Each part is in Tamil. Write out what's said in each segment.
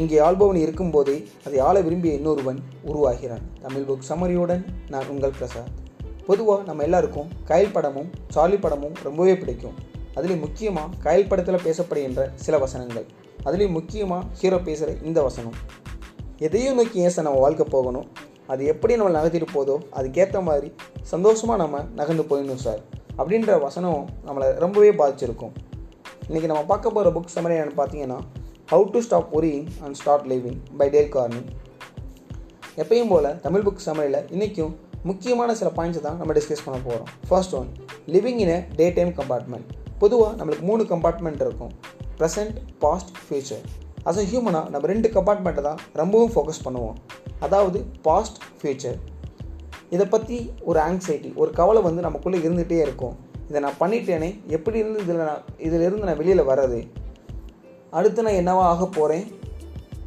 இங்கே ஆள்பவன் இருக்கும்போதே அதை ஆள விரும்பிய இன்னொருவன் உருவாகிறான். தமிழ் புக் சமரியுடன் நான் உங்கள் பிரசாத் பொதுவாக நம்ம எல்லாருக்கும் கயல் படமும் சார்லி படமும் ரொம்பவே பிடிக்கும். அதுலேயும் முக்கியமாக கயல் படத்தில் பேசப்படுகின்ற சில வசனங்கள். அதுலேயும் முக்கியமாக ஹீரோ பேசுகிற இந்த வசனம். எதையும் நோக்கி ஏன் சார் நம்ம வாழ்க்கை போகணும்? அது எப்படி நம்மளை நகர்த்திட்டு போதோ அதுக்கேற்ற மாதிரி சந்தோஷமாக நம்ம நகர்ந்து போயிடணும் சார். அப்படின்ற வசனம் நம்மளை ரொம்பவே பாதிச்சிருக்கும். இன்றைக்கி நம்ம பார்க்க போகிற புக் சமரி என்னென்னு பார்த்தீங்கன்னா how to stop worrying and start living by Dale Carnegie pole Tamil book சமையலில் இன்றைக்கும் முக்கியமான சில பாயிண்ட்ஸ் தான் நம்ம டிஸ்கஸ் பண்ண போகிறோம் first one living in a day time compartment பொதுவாக நம்மளுக்கு மூணு கம்பார்ட்மெண்ட் இருக்கும். Present past future as a ஹியூமனாக நம்ம ரெண்டு கம்பார்ட்மெண்ட்டை தான் ரொம்பவும் ஃபோக்கஸ் பண்ணுவோம். அதாவது பாஸ்ட் ஃப்யூச்சர் இதை பற்றி ஒரு ஆங்ஸைட்டி ஒரு கவலை வந்து நமக்குள்ளே இருந்துகிட்டே இருக்கும். இதை நான் பண்ணிட்டேனே எப்படி இருந்து இதில் நான் இதிலிருந்து நான் வெளியில் வர்றது? அடுத்து நான் என்னவா ஆக போகிறேன்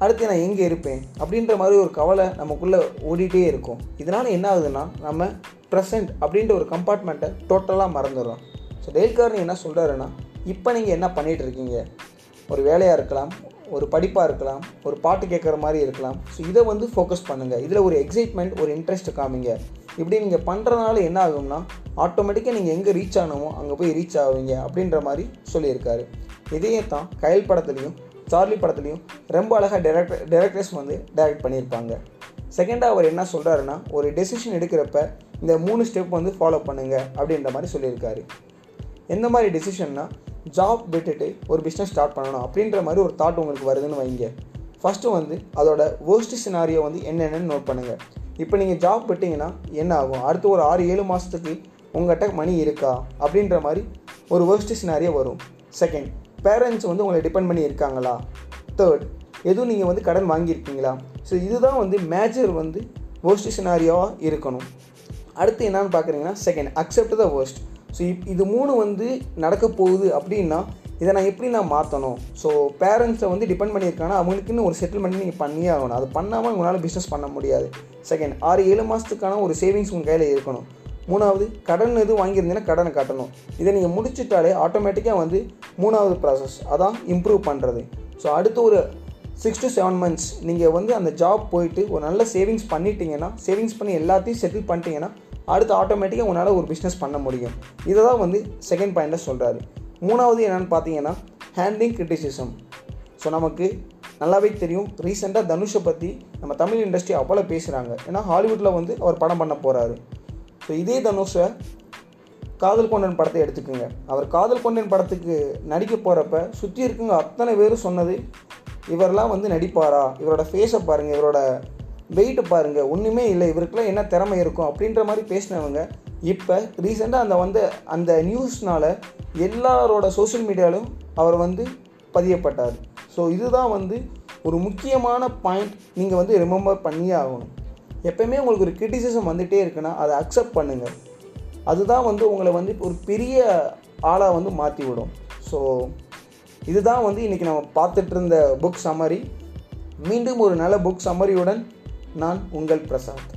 அடுத்து நான் எங்கே இருப்பேன்? அப்படின்ற மாதிரி ஒரு கவலை நமக்குள்ளே ஓடிட்டே இருக்கும். இதனால் என்ன ஆகுதுன்னா நம்ம ப்ரெசண்ட் அப்படின்ற ஒரு கம்பார்ட்மெண்ட்டை டோட்டலாக மறந்துடுறோம். ஸோ டெய்ல்கார்னி என்ன சொல்கிறாருன்னா இப்போ நீங்கள் என்ன பண்ணிகிட்டு இருக்கீங்க? ஒரு வேலையாக இருக்கலாம் ஒரு படிப்பாக இருக்கலாம் ஒரு பாட்டு கேட்குற மாதிரி இருக்கலாம். ஸோ இதை வந்து ஃபோக்கஸ் பண்ணுங்கள் இதில் ஒரு எக்ஸைட்மெண்ட் ஒரு இன்ட்ரெஸ்ட் காமிங்க. இப்படி நீங்கள் பண்ணுறதுனால என்ன ஆகும்னா ஆட்டோமேட்டிக்காக நீங்கள் எங்கே ரீச் ஆகணுமோ அங்கே போய் ரீச் ஆவீங்க அப்படின்ற மாதிரி சொல்லியிருக்காரு. இதையே தான் கயல் படத்துலையும் சார்லி படத்துலையும் ரொம்ப அழகாக டேரக்டர் டேரக்டர்ஸ் வந்து டைரக்ட் பண்ணியிருப்பாங்க. செகண்டாக அவர் என்ன சொல்கிறாருன்னா ஒரு டெசிஷன் எடுக்கிறப்ப இந்த மூணு ஸ்டெப் வந்து ஃபாலோ பண்ணுங்கள் அப்படின்ற மாதிரி சொல்லியிருக்காரு. எந்த மாதிரி டெசிஷன்னா ஜாப் விட்டுட்டு ஒரு பிஸ்னஸ் ஸ்டார்ட் பண்ணணும் அப்படின்ற மாதிரி ஒரு தாட் உங்களுக்கு வருதுன்னு வைங்க. ஃபஸ்ட்டு வந்து அதோட வேர்ஸ்ட் சினாரியோ வந்து என்னென்னு நோட் பண்ணுங்கள் இப்போ நீங்கள் ஜாப் விட்டிங்கன்னா என்ன ஆகும்? அடுத்து ஒரு ஆறு ஏழு மாதத்துக்கு உங்கள்கிட்ட மணி இருக்கா? அப்படின்ற மாதிரி ஒரு வேர்ஸ்ட் சினாரியோ வரும். செகண்ட் பேரண்ட்ஸ் வந்து உங்களை டிபெண்ட் பண்ணி இருக்காங்களா தேர்ட் எதுவும் நீங்கள் வந்து கடன் வாங்கியிருக்கீங்களா? ஸோ இதுதான் வந்து மேஜர் வந்து வேர்ஸ்ட் சினாரியோவாக இருக்கணும். அடுத்து என்னன்னு பார்க்குறீங்கன்னா second accept the worst so if இது மூணு வந்து நடக்க போகுது அப்படின்னா இதை நான் எப்படி நான் மாற்றணும் ஸோ பேரண்ட்ஸை வந்து டிபெண்ட் பண்ணியிருக்காங்கன்னா அவங்களுக்குன்னு ஒரு செட்டில்மெண்ட் நீங்கள் பண்ணியே ஆகணும். அது பண்ணாமல் உங்களால் பிஸ்னஸ் பண்ண முடியாது. செகண்ட் ஆறு ஏழு மாதத்துக்கான ஒரு சேவிங்ஸ் உங்கள் கையில் இருக்கணும். மூணாவது கடன் எதுவும் வாங்கியிருந்தீங்கன்னா கடனை கட்டணும். இதை நீங்கள் முடிச்சிட்டாலே ஆட்டோமேட்டிக்காக வந்து மூணாவது ப்ராசஸ் அதான் இம்ப்ரூவ் பண்ணுறது ஸோ அடுத்து ஒரு சிக்ஸ் டு செவன் மந்த்ஸ் நீங்கள் வந்து அந்த ஜாப் போயிட்டு ஒரு நல்ல சேவிங்ஸ் பண்ணிட்டீங்கன்னா சேவிங்ஸ் பண்ணி எல்லாத்தையும் செட்டில் பண்ணிட்டீங்கன்னா அடுத்து ஆட்டோமேட்டிக்காக உங்களால் ஒரு பிஸ்னஸ் பண்ண முடியும். இதை தான் வந்து செகண்ட் பாயிண்ட்டாக சொல்கிறாரு மூணாவது என்னென்னு பார்த்தீங்கன்னா ஹேண்ட்லிங் கிரிட்டிசிசம் ஸோ நமக்கு நல்லாவே தெரியும். ரீசெண்டாக தனுஷை பற்றி நம்ம தமிழ் இண்டஸ்ட்ரி அவ்வளோ பேசுகிறாங்க ஏன்னா ஹாலிவுட்டில் வந்து அவர் படம் பண்ண போகிறாரு ஸோ இதே தனுஷை காதல் கொண்டன் படத்தை எடுத்துக்கோங்க. அவர் காதல் கொண்டன் படத்துக்கு நடிக்க போகிறப்ப சுற்றி இருக்குங்க அத்தனை பேரும் சொன்னது இவரெல்லாம் வந்து நடிப்பாரா? இவரோட ஃபேஸை பாருங்கள் இவரோட வெயிட்டை பாருங்கள் ஒன்றுமே இல்லை. இவருக்குலாம் என்ன திறமை இருக்கும்? அப்படின்ற மாதிரி பேசினவங்க. இப்போ ரீசெண்டாக அந்த வந்து அந்த நியூஸ்னால் எல்லாரோட சோஷியல் மீடியாவிலும் அவர் வந்து பதியப்பட்டார். ஸோ இதுதான் வந்து ஒரு முக்கியமான பாயிண்ட் நீங்கள் வந்து ரிமெம்பர் பண்ணியே ஆகணும். எப்பயுமே உங்களுக்கு ஒரு கிரிட்டிசிசம் வந்துகிட்டே இருக்குன்னா அதை அக்செப்ட் பண்ணுங்கள் அதுதான் வந்து உங்களை வந்து ஒரு பெரிய ஆளாக வந்து மாற்றி விடும் ஸோ இதுதான் வந்து இன்றைக்கி நம்ம பார்த்துட்டு இருந்த புக் சம்மரி மீண்டும் ஒரு நல்ல புக் சம்மரியுடன் நான் உங்கள் பிரசாத்